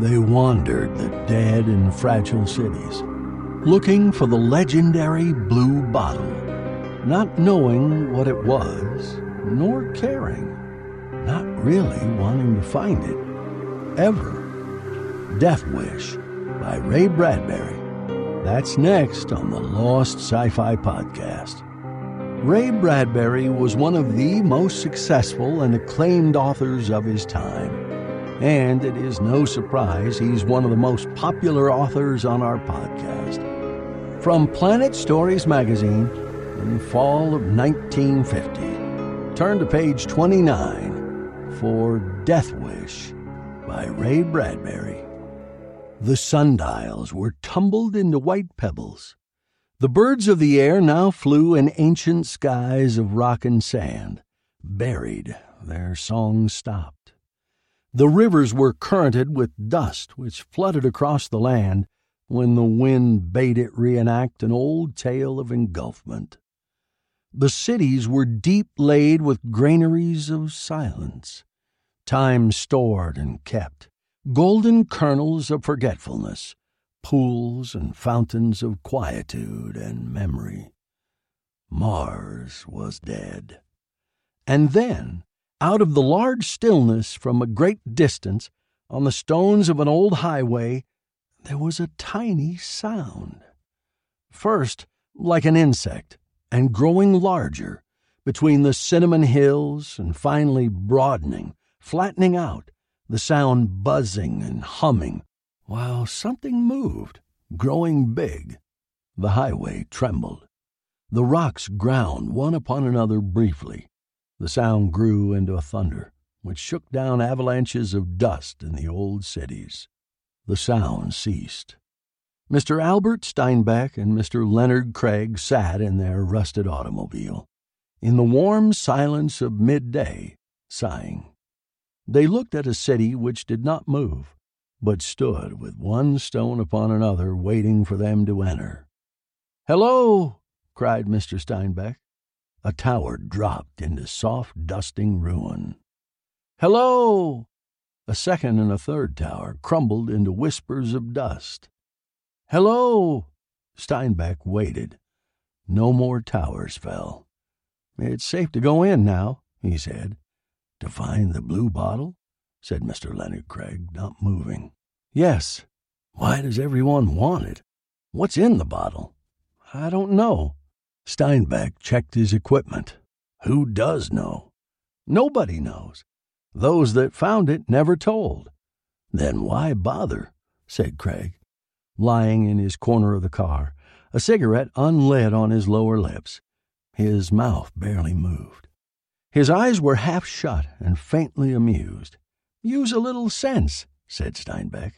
They wandered the dead and fragile cities, looking for the legendary blue bottle, not knowing what it was, nor caring, not really wanting to find it, ever. Death Wish by Ray Bradbury. That's next on the Lost Sci Fi Podcast. Ray Bradbury was one of the most successful and acclaimed authors of his time. And it is no surprise he's one of the most popular authors on our podcast. From Planet Stories magazine in the fall of 1950, turn to page 29 for Death Wish by Ray Bradbury. The sundials were tumbled into white pebbles. The birds of the air now flew in ancient skies of rock and sand. Buried, their song stopped. The rivers were currented with dust which flooded across the land when the wind bade it reenact an old tale of engulfment. The cities were deep laid with granaries of silence, time stored and kept, golden kernels of forgetfulness, pools and fountains of quietude and memory. Mars was dead. And then, out of the large stillness from a great distance, on the stones of an old highway, there was a tiny sound. First, like an insect, and growing larger, between the cinnamon hills, and finally broadening, flattening out, the sound buzzing and humming, while something moved, growing big. The highway trembled. The rocks ground one upon another briefly. The sound grew into a thunder, which shook down avalanches of dust in the old cities. The sound ceased. Mr. Albert Steinbeck and Mr. Leonard Craig sat in their rusted automobile, in the warm silence of midday, sighing. They looked at a city which did not move, but stood with one stone upon another waiting for them to enter. Hello! cried Mr. Steinbeck. A tower dropped into soft, dusting ruin. Hello! A second and a third tower crumbled into whispers of dust. Hello! Steinbeck waited. No more towers fell. It's safe to go in now, he said. To find the blue bottle? said Mr. Leonard Craig, not moving. Yes. Why does everyone want it? What's in the bottle? I don't know. Steinbeck checked his equipment. Who does know? Nobody knows. Those that found it never told. Then why bother? said Craig, lying in his corner of the car, a cigarette unlit on his lower lips. His mouth barely moved. His eyes were half shut and faintly amused. Use a little sense, said Steinbeck.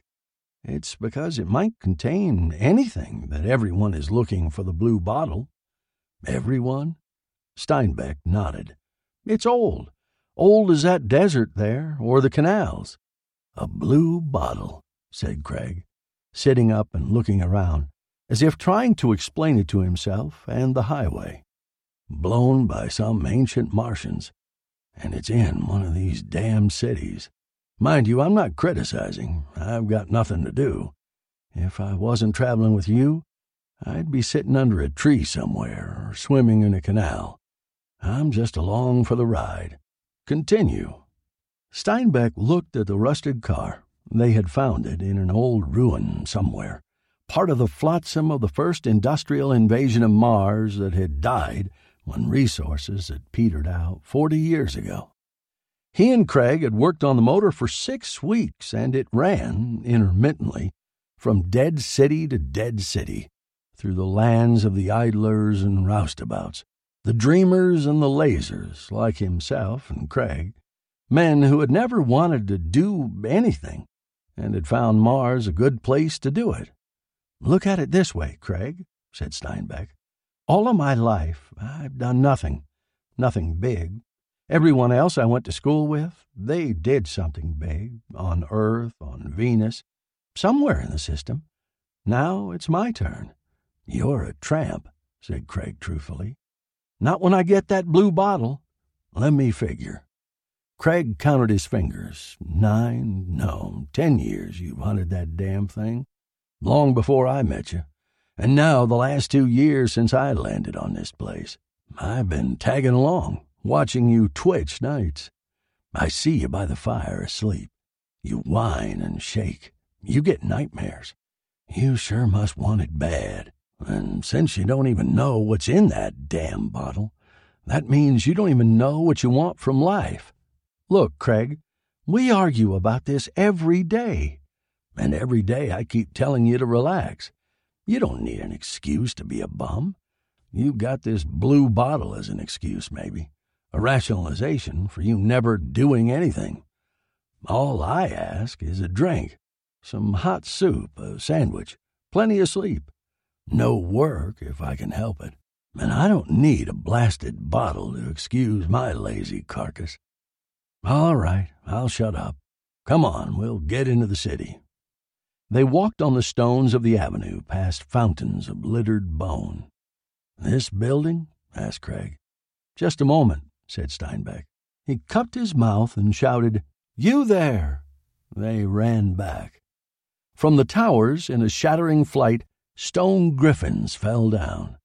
It's because it might contain anything that everyone is looking for the blue bottle. Everyone? Steinbeck nodded. It's old. Old as that desert there, or the canals. A blue bottle, said Craig, sitting up and looking around, as if trying to explain it to himself and the highway. Blown by some ancient Martians, and it's in one of these damn cities. Mind you, I'm not criticizing. I've got nothing to do. If I wasn't traveling with you, I'd be sitting under a tree somewhere or swimming in a canal. I'm just along for the ride. Continue. Steinbeck looked at the rusted car. They had found it in an old ruin somewhere, part of the flotsam of the first industrial invasion of Mars that had died when resources had petered out 40 years ago. He and Craig had worked on the motor for six weeks, and it ran, intermittently, from dead city to dead city, through the lands of the idlers and roustabouts, the dreamers and the lasers, like himself and Craig, men who had never wanted to do anything and had found Mars a good place to do it. Look at it this way, Craig, said Steinbeck. All of my life, I've done nothing, nothing big, Everyone else I went to school with, they did something big on Earth, on Venus, somewhere in the system. Now it's my turn. You're a tramp, said Craig truthfully. Not when I get that blue bottle. Let me figure. Craig counted his fingers. Nine, no, ten years you've hunted that damn thing. Long before I met you. And now the last two years since I landed on this place. I've been tagging along, watching you twitch nights. I see you by the fire asleep. You whine and shake. You get nightmares. You sure must want it bad. And since you don't even know what's in that damn bottle, that means you don't even know what you want from life. Look, Craig, we argue about this every day. And every day I keep telling you to relax. You don't need an excuse to be a bum. You've got this blue bottle as an excuse, maybe a rationalization for you never doing anything. All I ask is a drink, some hot soup, a sandwich, plenty of sleep. No work if I can help it. And I don't need a blasted bottle to excuse my lazy carcass. All right, I'll shut up. Come on, we'll get into the city. They walked on the stones of the avenue past fountains of littered bone. This building? asked Craig. Just a moment, said Steinbeck. He cupped his mouth and shouted, You there! They ran back. From the towers, in a shattering flight, stone griffins fell down.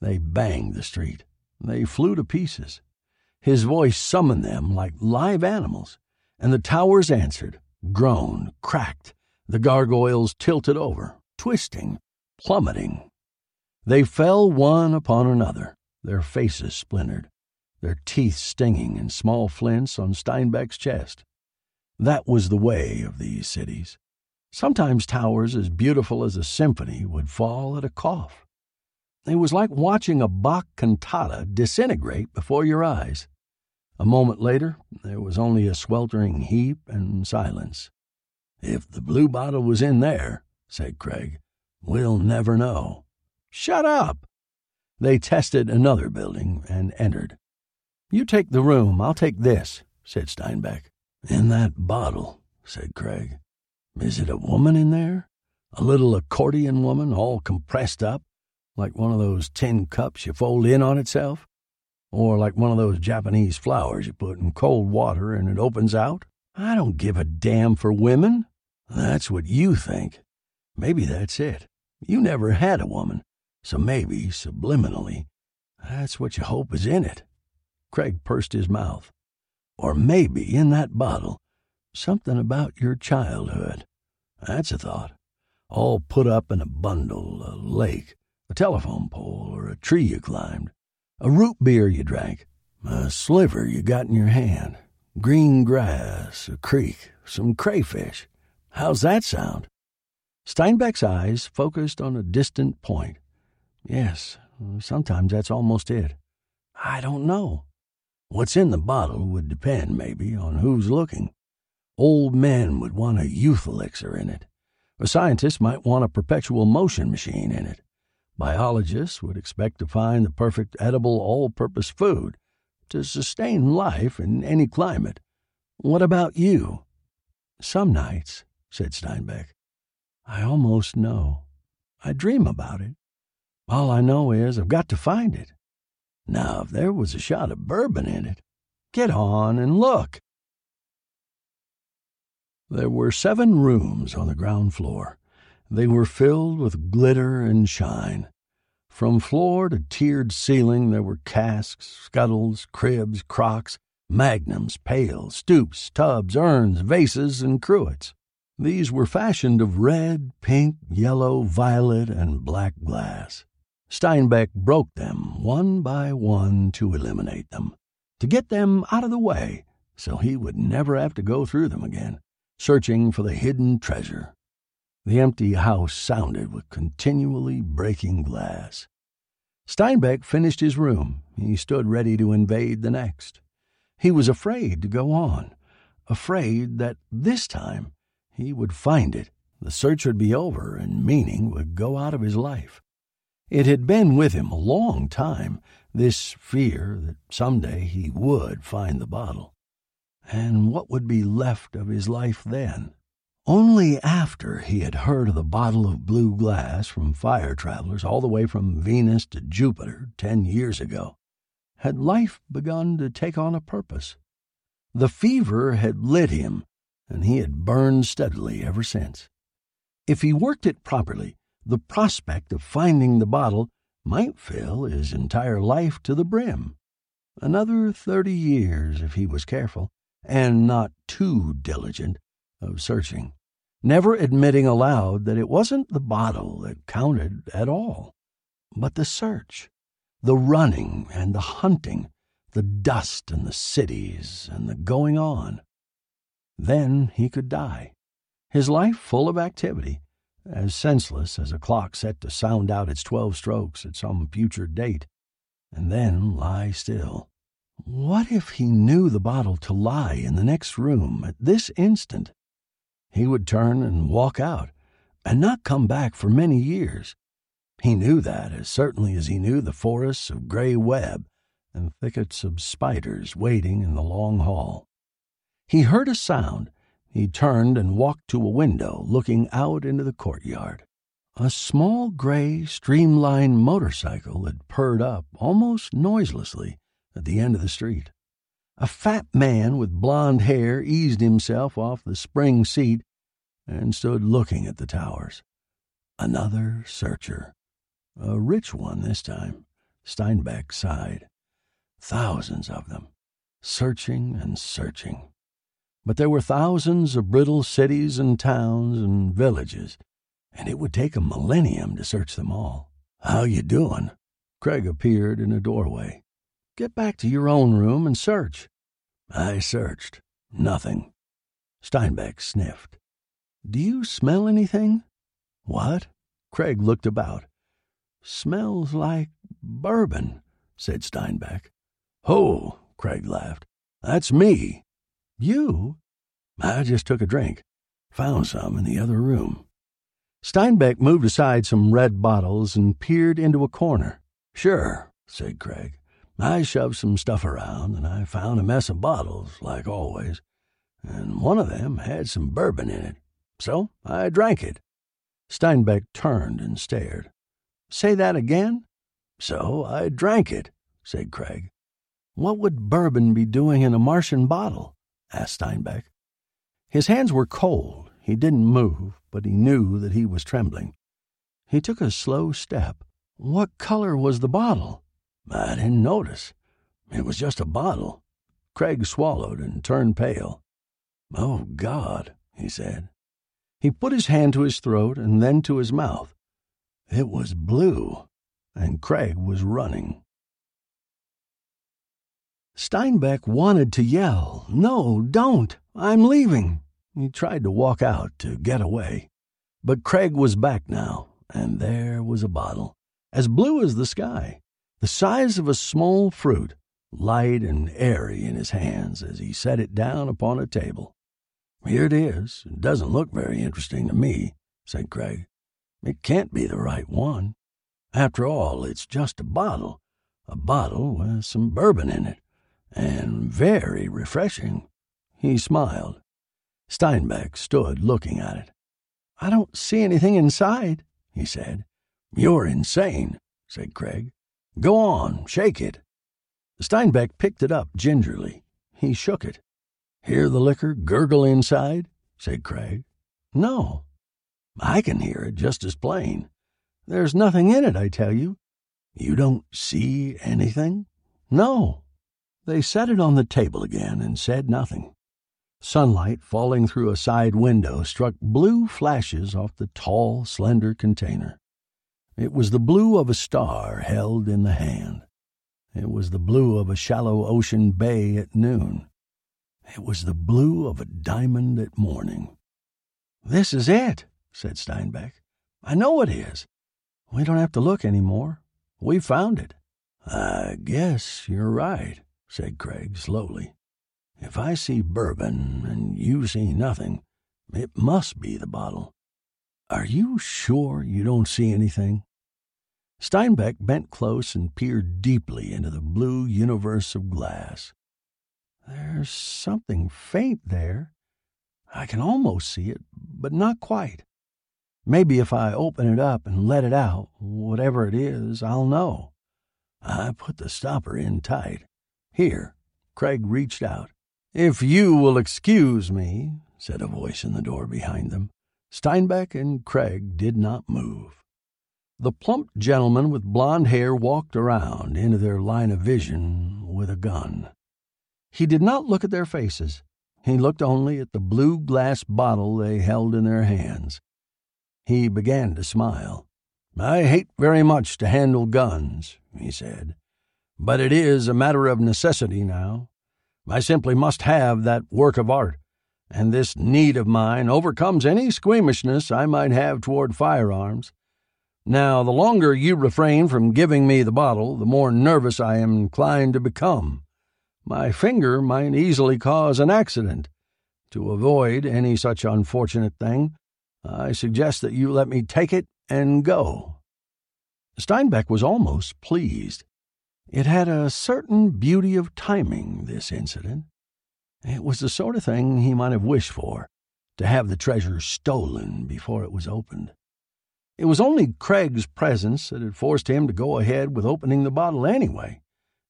They banged the street. They flew to pieces. His voice summoned them like live animals, and the towers answered, groaned, cracked. The gargoyles tilted over, twisting, plummeting. They fell one upon another, their faces splintered their teeth stinging in small flints on Steinbeck's chest. That was the way of these cities. Sometimes towers as beautiful as a symphony would fall at a cough. It was like watching a Bach cantata disintegrate before your eyes. A moment later, there was only a sweltering heap and silence. If the blue bottle was in there, said Craig, we'll never know. Shut up! They tested another building and entered. You take the room, I'll take this, said Steinbeck. In that bottle, said Craig. Is it a woman in there? A little accordion woman, all compressed up, like one of those tin cups you fold in on itself? Or like one of those Japanese flowers you put in cold water and it opens out? I don't give a damn for women. That's what you think. Maybe that's it. You never had a woman, so maybe, subliminally, that's what you hope is in it. Craig pursed his mouth. Or maybe in that bottle, something about your childhood. That's a thought. All put up in a bundle, a lake, a telephone pole, or a tree you climbed, a root beer you drank, a sliver you got in your hand, green grass, a creek, some crayfish. How's that sound? Steinbeck's eyes focused on a distant point. Yes, sometimes that's almost it. I don't know. What's in the bottle would depend, maybe, on who's looking. Old men would want a youth elixir in it, A scientist might want a perpetual motion machine in it. Biologists would expect to find the perfect edible all purpose food to sustain life in any climate. What about you? Some nights, said Steinbeck, I almost know. I dream about it. All I know is I've got to find it. Now, if there was a shot of bourbon in it, get on and look. There were seven rooms on the ground floor. They were filled with glitter and shine. From floor to tiered ceiling there were casks, scuttles, cribs, crocks, magnums, pails, stoups, tubs, urns, vases, and cruets. These were fashioned of red, pink, yellow, violet, and black glass. Steinbeck broke them one by one to eliminate them, to get them out of the way so he would never have to go through them again searching for the hidden treasure. The empty house sounded with continually breaking glass. Steinbeck finished his room. He stood ready to invade the next. He was afraid to go on, afraid that this time he would find it, the search would be over, and meaning would go out of his life. It had been with him a long time, this fear that some day he would find the bottle and what would be left of his life then? Only after he had heard of the bottle of blue glass from fire travelers all the way from Venus to Jupiter ten years ago had life begun to take on a purpose. The fever had lit him, and he had burned steadily ever since. If he worked it properly, the prospect of finding the bottle might fill his entire life to the brim. Another thirty years, if he was careful, and not too diligent, of searching, never admitting aloud that it wasn't the bottle that counted at all, but the search, the running and the hunting, the dust and the cities and the going on. Then he could die, his life full of activity, as senseless as a clock set to sound out its twelve strokes at some future date, and then lie still what if he knew the bottle to lie in the next room at this instant? He would turn and walk out, and not come back for many years. He knew that as certainly as he knew the forests of gray web and thickets of spiders waiting in the long hall. He heard a sound. He turned and walked to a window looking out into the courtyard. A small gray streamlined motorcycle had purred up almost noiselessly at the end of the street. A fat man with blond hair eased himself off the spring seat and stood looking at the towers. Another searcher. A rich one this time, Steinbeck sighed. Thousands of them, searching and searching. But there were thousands of brittle cities and towns and villages, and it would take a millennium to search them all. How you doing? Craig appeared in a doorway. Get back to your own room and search. I searched. Nothing. Steinbeck sniffed. Do you smell anything? What? Craig looked about. Smells like bourbon, said Steinbeck. Oh, Craig laughed. That's me. You? I just took a drink. Found some in the other room. Steinbeck moved aside some red bottles and peered into a corner. Sure, said Craig. I shoved some stuff around, and I found a mess of bottles, like always, and one of them had some bourbon in it. So I drank it. Steinbeck turned and stared. Say that again? So I drank it, said Craig. What would bourbon be doing in a Martian bottle? asked Steinbeck. His hands were cold. He didn't move, but he knew that he was trembling. He took a slow step. What color was the bottle? I didn't notice. It was just a bottle. Craig swallowed and turned pale. Oh, God, he said. He put his hand to his throat and then to his mouth. It was blue, and Craig was running. Steinbeck wanted to yell, No, don't! I'm leaving! He tried to walk out to get away. But Craig was back now, and there was a bottle, as blue as the sky the size of a small fruit, light and airy in his hands as he set it down upon a table. Here it is. It doesn't look very interesting to me, said Craig. It can't be the right one. After all, it's just a bottle, a bottle with some bourbon in it, and very refreshing. He smiled. Steinbeck stood looking at it. I don't see anything inside, he said. You're insane, said Craig. Go on, shake it. Steinbeck picked it up gingerly. He shook it. Hear the liquor gurgle inside? said Craig. No. I can hear it just as plain. There's nothing in it, I tell you. You don't see anything? No. They set it on the table again and said nothing. Sunlight falling through a side window struck blue flashes off the tall, slender container. It was the blue of a star held in the hand. It was the blue of a shallow ocean bay at noon. It was the blue of a diamond at morning. This is it, said Steinbeck. I know it is. We don't have to look any more. We found it. I guess you're right, said Craig slowly. If I see bourbon and you see nothing, it must be the bottle. Are you sure you don't see anything? Steinbeck bent close and peered deeply into the blue universe of glass. There's something faint there. I can almost see it, but not quite. Maybe if I open it up and let it out, whatever it is, I'll know. I put the stopper in tight. Here, Craig reached out. If you will excuse me, said a voice in the door behind them. Steinbeck and Craig did not move. The plump gentleman with blond hair walked around into their line of vision with a gun. He did not look at their faces. He looked only at the blue glass bottle they held in their hands. He began to smile. I hate very much to handle guns, he said, but it is a matter of necessity now. I simply must have that work of art, and this need of mine overcomes any squeamishness I might have toward firearms. Now, the longer you refrain from giving me the bottle, the more nervous I am inclined to become. My finger might easily cause an accident. To avoid any such unfortunate thing, I suggest that you let me take it and go. Steinbeck was almost pleased. It had a certain beauty of timing, this incident. It was the sort of thing he might have wished for, to have the treasure stolen before it was opened. It was only Craig's presence that had forced him to go ahead with opening the bottle anyway.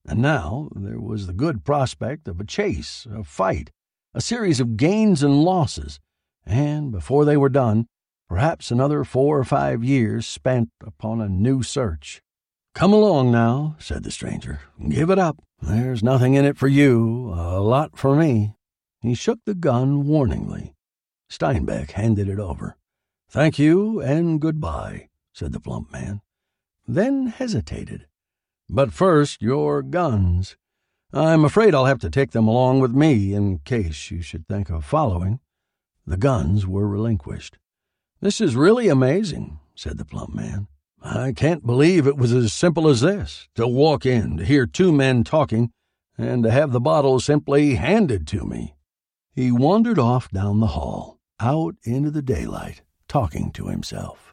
And now there was the good prospect of a chase, a fight, a series of gains and losses, and before they were done, perhaps another four or five years spent upon a new search. Come along now, said the stranger. Give it up. There's nothing in it for you, a lot for me. He shook the gun warningly. Steinbeck handed it over. Thank you and goodbye, said the plump man, then hesitated. But first, your guns. I'm afraid I'll have to take them along with me in case you should think of following. The guns were relinquished. This is really amazing, said the plump man. I can't believe it was as simple as this to walk in, to hear two men talking, and to have the bottle simply handed to me. He wandered off down the hall, out into the daylight talking to himself.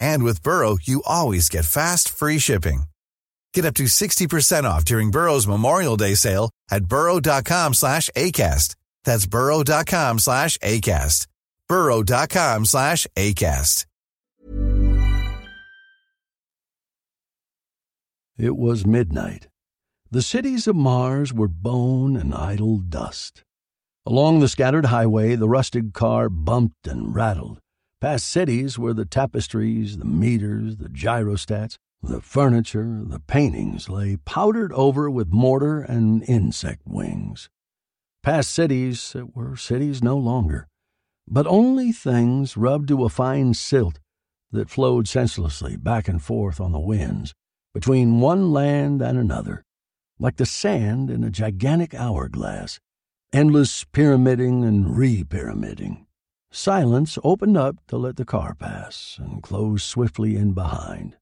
And with Burrow, you always get fast, free shipping. Get up to 60% off during Burrow's Memorial Day sale at burrow.com slash ACAST. That's burrow.com slash ACAST. burrow.com slash ACAST. It was midnight. The cities of Mars were bone and idle dust. Along the scattered highway, the rusted car bumped and rattled, past cities where the tapestries, the meters, the gyrostats, the furniture, the paintings lay powdered over with mortar and insect wings. Past cities that were cities no longer, but only things rubbed to a fine silt that flowed senselessly back and forth on the winds between one land and another, like the sand in a gigantic hourglass, endless pyramiding and re-pyramiding. Silence opened up to let the car pass and closed swiftly in behind.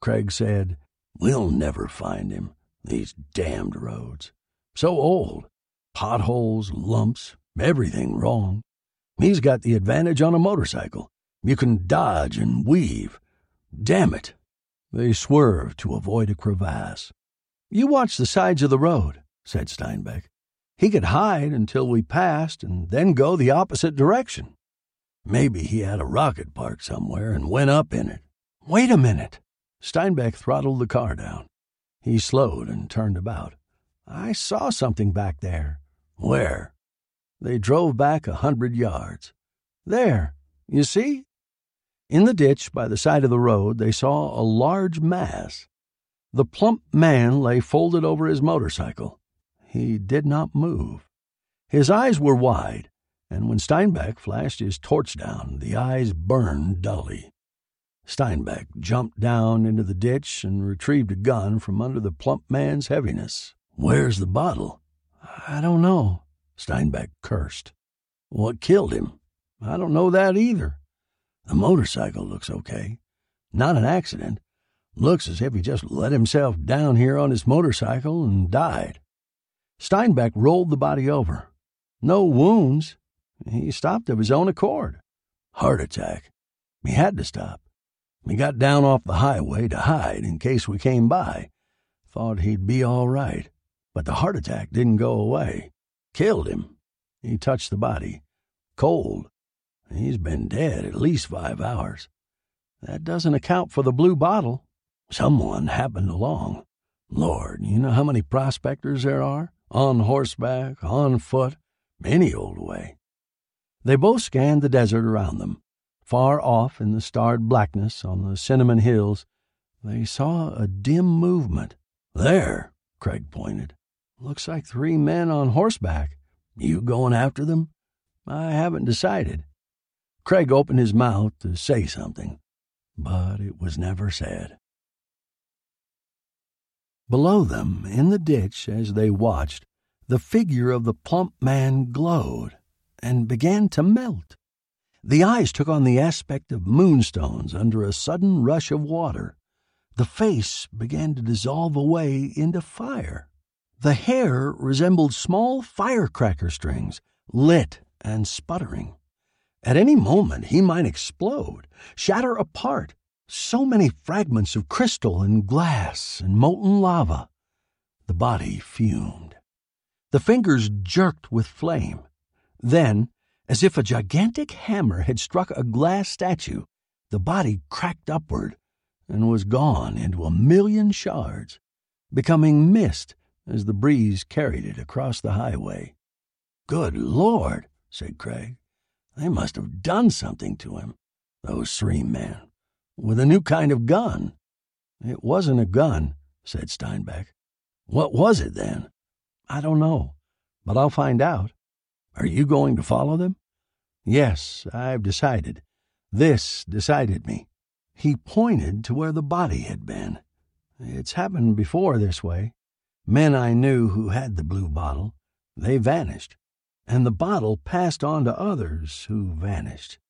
Craig said, We'll never find him, these damned roads. So old. Potholes, lumps, everything wrong. He's got the advantage on a motorcycle. You can dodge and weave. Damn it. They swerved to avoid a crevasse. You watch the sides of the road, said Steinbeck. He could hide until we passed and then go the opposite direction. Maybe he had a rocket parked somewhere and went up in it. Wait a minute. Steinbeck throttled the car down. He slowed and turned about. I saw something back there. Where? They drove back a hundred yards. There, you see? In the ditch by the side of the road, they saw a large mass. The plump man lay folded over his motorcycle. He did not move. His eyes were wide, and when Steinbeck flashed his torch down, the eyes burned dully. Steinbeck jumped down into the ditch and retrieved a gun from under the plump man's heaviness. Where's the bottle? I don't know, Steinbeck cursed. What killed him? I don't know that either. The motorcycle looks okay. Not an accident. Looks as if he just let himself down here on his motorcycle and died. Steinbeck rolled the body over. No wounds. He stopped of his own accord. Heart attack. He had to stop. He got down off the highway to hide in case we came by. Thought he'd be all right. But the heart attack didn't go away. Killed him. He touched the body. Cold. He's been dead at least five hours. That doesn't account for the blue bottle. Someone happened along. Lord, you know how many prospectors there are? On horseback, on foot, any old way. They both scanned the desert around them. Far off in the starred blackness on the Cinnamon Hills, they saw a dim movement. There, Craig pointed. Looks like three men on horseback. You going after them? I haven't decided. Craig opened his mouth to say something, but it was never said. Below them, in the ditch, as they watched, the figure of the plump man glowed and began to melt. The eyes took on the aspect of moonstones under a sudden rush of water. The face began to dissolve away into fire. The hair resembled small firecracker strings, lit and sputtering. At any moment he might explode, shatter apart. So many fragments of crystal and glass and molten lava. The body fumed. The fingers jerked with flame. Then, as if a gigantic hammer had struck a glass statue, the body cracked upward and was gone into a million shards, becoming mist as the breeze carried it across the highway. Good Lord, said Craig. They must have done something to him, those three men, with a new kind of gun. It wasn't a gun, said Steinbeck. What was it then? I don't know, but I'll find out. Are you going to follow them? Yes, I've decided. This decided me. He pointed to where the body had been. It's happened before this way. Men I knew who had the blue bottle, they vanished and the bottle passed on to others who vanished.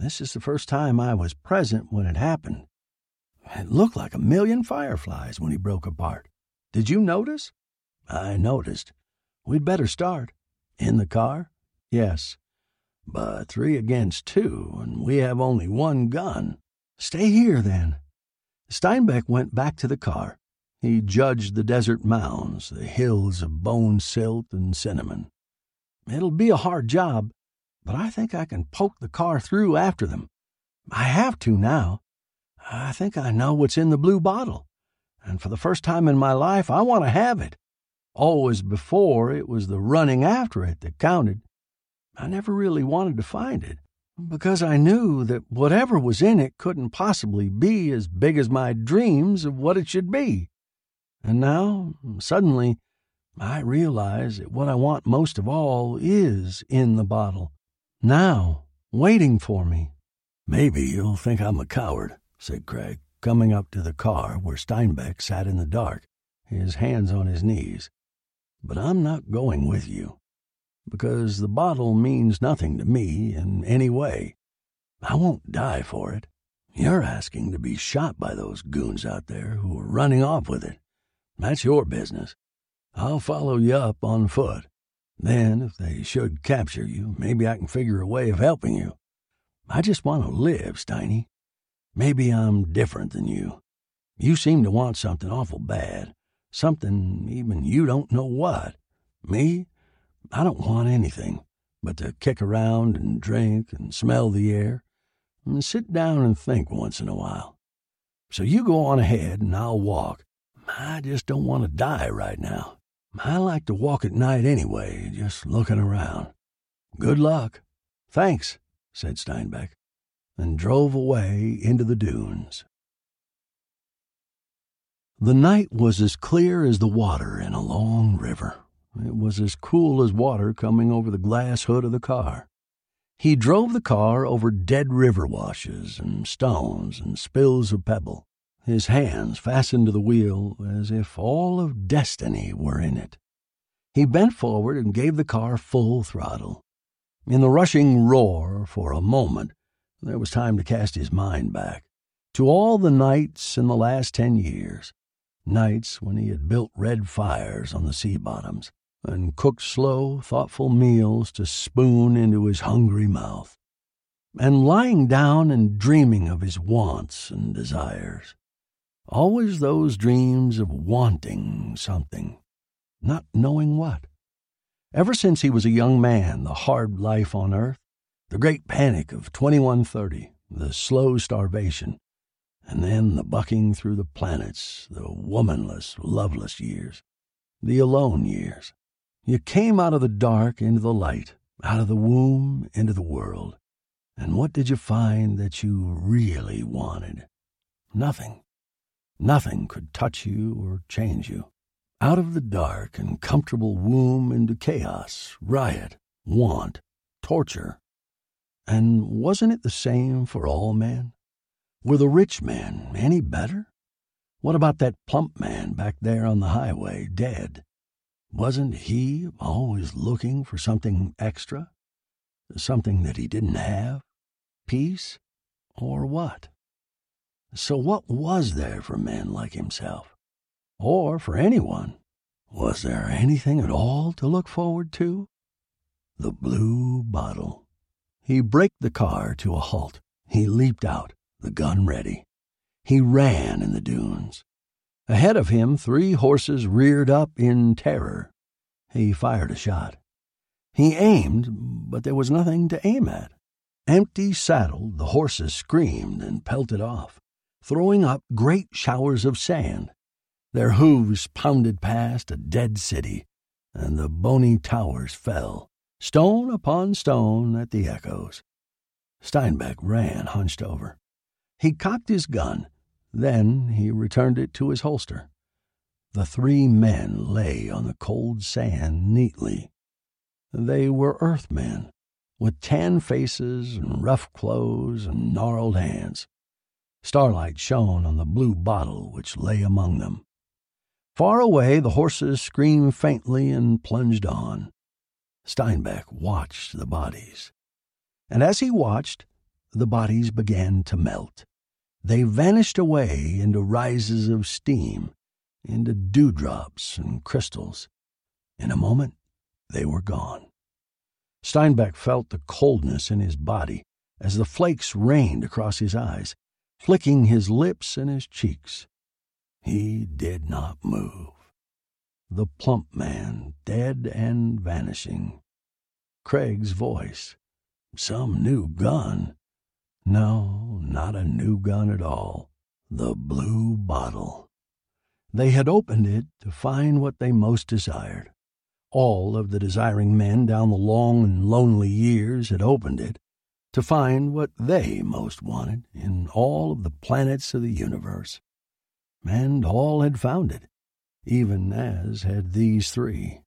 This is the first time I was present when it happened. It looked like a million fireflies when he broke apart. Did you notice? I noticed. We'd better start. In the car? Yes. But three against two, and we have only one gun. Stay here, then. Steinbeck went back to the car. He judged the desert mounds, the hills of bone silt and cinnamon. It'll be a hard job, but I think I can poke the car through after them. I have to now. I think I know what's in the blue bottle, and for the first time in my life, I want to have it. Always before, it was the running after it that counted. I never really wanted to find it because I knew that whatever was in it couldn't possibly be as big as my dreams of what it should be. And now, suddenly, I realize that what I want most of all is in the bottle. Now, waiting for me. Maybe you'll think I'm a coward, said Craig, coming up to the car where Steinbeck sat in the dark, his hands on his knees. But I'm not going with you because the bottle means nothing to me in any way. I won't die for it. You're asking to be shot by those goons out there who are running off with it. That's your business. I'll follow you up on foot. Then, if they should capture you, maybe I can figure a way of helping you. I just want to live, Steiny. Maybe I'm different than you. You seem to want something awful bad, something even you don't know what. Me, I don't want anything but to kick around and drink and smell the air and sit down and think once in a while. So you go on ahead and I'll walk. I just don't want to die right now. I like to walk at night anyway, just looking around. Good luck. Thanks, said Steinbeck, and drove away into the dunes. The night was as clear as the water in a long river. It was as cool as water coming over the glass hood of the car. He drove the car over dead river washes and stones and spills of pebble, his hands fastened to the wheel as if all of destiny were in it. He bent forward and gave the car full throttle. In the rushing roar, for a moment, there was time to cast his mind back to all the nights in the last ten years, nights when he had built red fires on the sea bottoms, and cooked slow, thoughtful meals to spoon into his hungry mouth, and lying down and dreaming of his wants and desires. Always those dreams of wanting something, not knowing what. Ever since he was a young man, the hard life on earth, the great panic of 2130, the slow starvation, and then the bucking through the planets, the womanless, loveless years, the alone years. You came out of the dark into the light, out of the womb into the world. And what did you find that you really wanted? Nothing. Nothing could touch you or change you. Out of the dark and comfortable womb into chaos, riot, want, torture. And wasn't it the same for all men? Were the rich men any better? What about that plump man back there on the highway, dead? Wasn't he always looking for something extra? Something that he didn't have? Peace? Or what? So, what was there for men like himself? Or for anyone? Was there anything at all to look forward to? The blue bottle. He braked the car to a halt. He leaped out, the gun ready. He ran in the dunes. Ahead of him, three horses reared up in terror. He fired a shot. He aimed, but there was nothing to aim at. Empty saddled, the horses screamed and pelted off, throwing up great showers of sand. Their hooves pounded past a dead city, and the bony towers fell, stone upon stone, at the echoes. Steinbeck ran hunched over. He cocked his gun then he returned it to his holster. The three men lay on the cold sand neatly. They were Earthmen, with tan faces and rough clothes and gnarled hands. Starlight shone on the blue bottle which lay among them. Far away, the horses screamed faintly and plunged on. Steinbeck watched the bodies. And as he watched, the bodies began to melt. They vanished away into rises of steam, into dewdrops and crystals. In a moment, they were gone. Steinbeck felt the coldness in his body as the flakes rained across his eyes, flicking his lips and his cheeks. He did not move. The plump man, dead and vanishing. Craig's voice. Some new gun. No, not a new gun at all. The blue bottle. They had opened it to find what they most desired. All of the desiring men down the long and lonely years had opened it to find what they most wanted in all of the planets of the universe. And all had found it, even as had these three.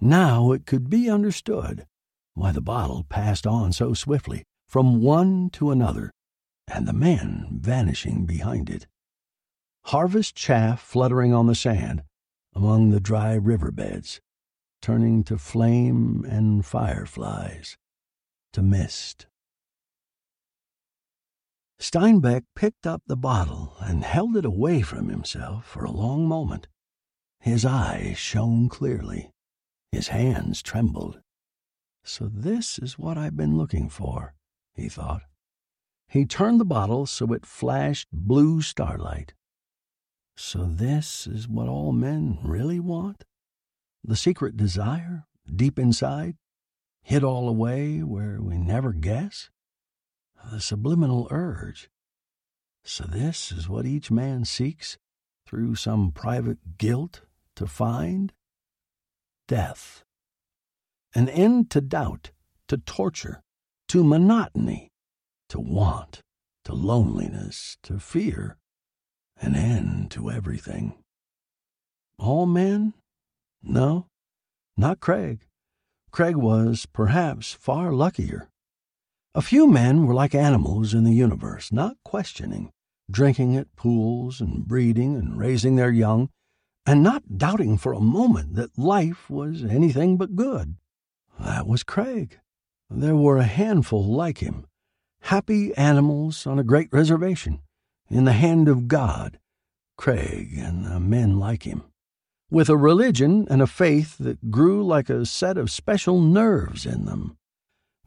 Now it could be understood why the bottle passed on so swiftly from one to another, and the men vanishing behind it. Harvest chaff fluttering on the sand among the dry river beds, turning to flame and fireflies, to mist. Steinbeck picked up the bottle and held it away from himself for a long moment. His eyes shone clearly. His hands trembled. So this is what I've been looking for, he thought. He turned the bottle so it flashed blue starlight. So this is what all men really want? The secret desire, deep inside, hid all away where we never guess? The subliminal urge. So this is what each man seeks through some private guilt to find? Death. An end to doubt, to torture, to monotony, to want, to loneliness, to fear, an end to everything. All men? No, not Craig. Craig was, perhaps, far luckier. A few men were like animals in the universe, not questioning, drinking at pools and breeding and raising their young, and not doubting for a moment that life was anything but good. That was Craig. There were a handful like him, happy animals on a great reservation, in the hand of God, Craig and the men like him, with a religion and a faith that grew like a set of special nerves in them.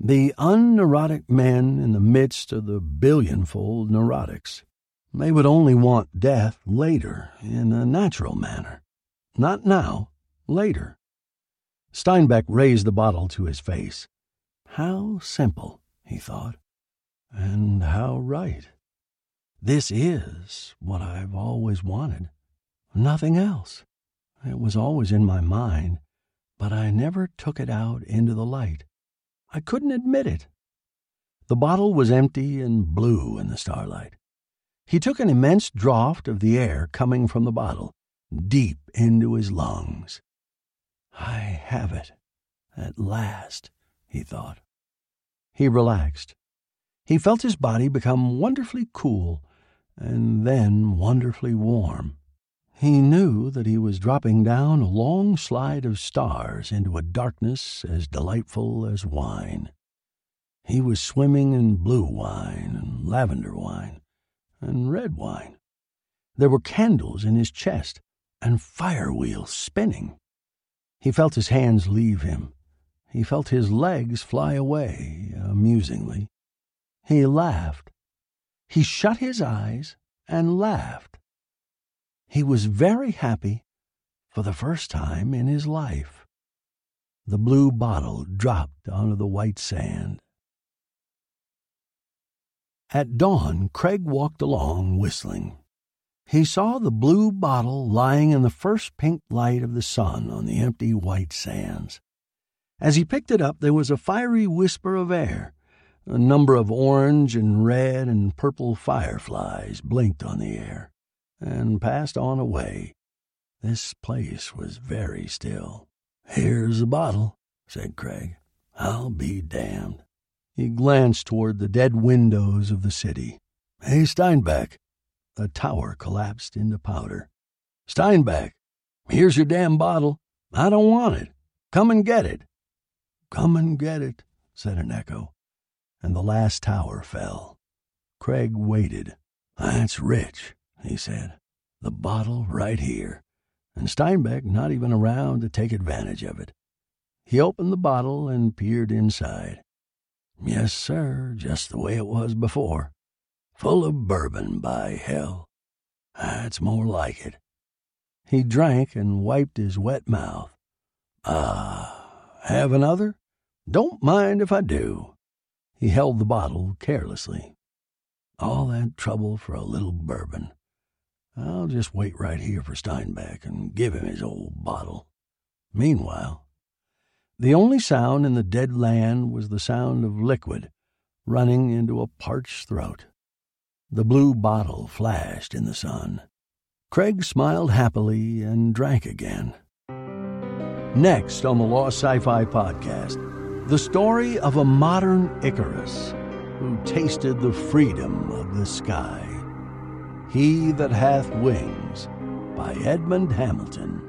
The unneurotic men in the midst of the billionfold neurotics. They would only want death later, in a natural manner. Not now, later. Steinbeck raised the bottle to his face. How simple, he thought, and how right. This is what I've always wanted. Nothing else. It was always in my mind, but I never took it out into the light. I couldn't admit it. The bottle was empty and blue in the starlight. He took an immense draught of the air coming from the bottle, deep into his lungs. I have it. At last, he thought. He relaxed. He felt his body become wonderfully cool and then wonderfully warm. He knew that he was dropping down a long slide of stars into a darkness as delightful as wine. He was swimming in blue wine and lavender wine and red wine. There were candles in his chest and fire wheels spinning. He felt his hands leave him. He felt his legs fly away amusingly. He laughed. He shut his eyes and laughed. He was very happy for the first time in his life. The blue bottle dropped onto the white sand. At dawn, Craig walked along whistling. He saw the blue bottle lying in the first pink light of the sun on the empty white sands. As he picked it up, there was a fiery whisper of air. A number of orange and red and purple fireflies blinked on the air and passed on away. This place was very still. Here's a bottle, said Craig. I'll be damned. He glanced toward the dead windows of the city. Hey, Steinbeck, the tower collapsed into powder. Steinbeck, here's your damn bottle. I don't want it. Come and get it. Come and get it, said an echo, and the last tower fell. Craig waited. That's rich, he said. The bottle right here, and Steinbeck not even around to take advantage of it. He opened the bottle and peered inside. Yes, sir, just the way it was before. Full of bourbon, by hell. That's more like it. He drank and wiped his wet mouth. Ah, have another? Don't mind if I do. He held the bottle carelessly. All that trouble for a little bourbon. I'll just wait right here for Steinbeck and give him his old bottle. Meanwhile, the only sound in the dead land was the sound of liquid running into a parched throat. The blue bottle flashed in the sun. Craig smiled happily and drank again. Next on the Lost Sci Fi Podcast, the story of a modern Icarus who tasted the freedom of the sky. He That Hath Wings by Edmond Hamilton.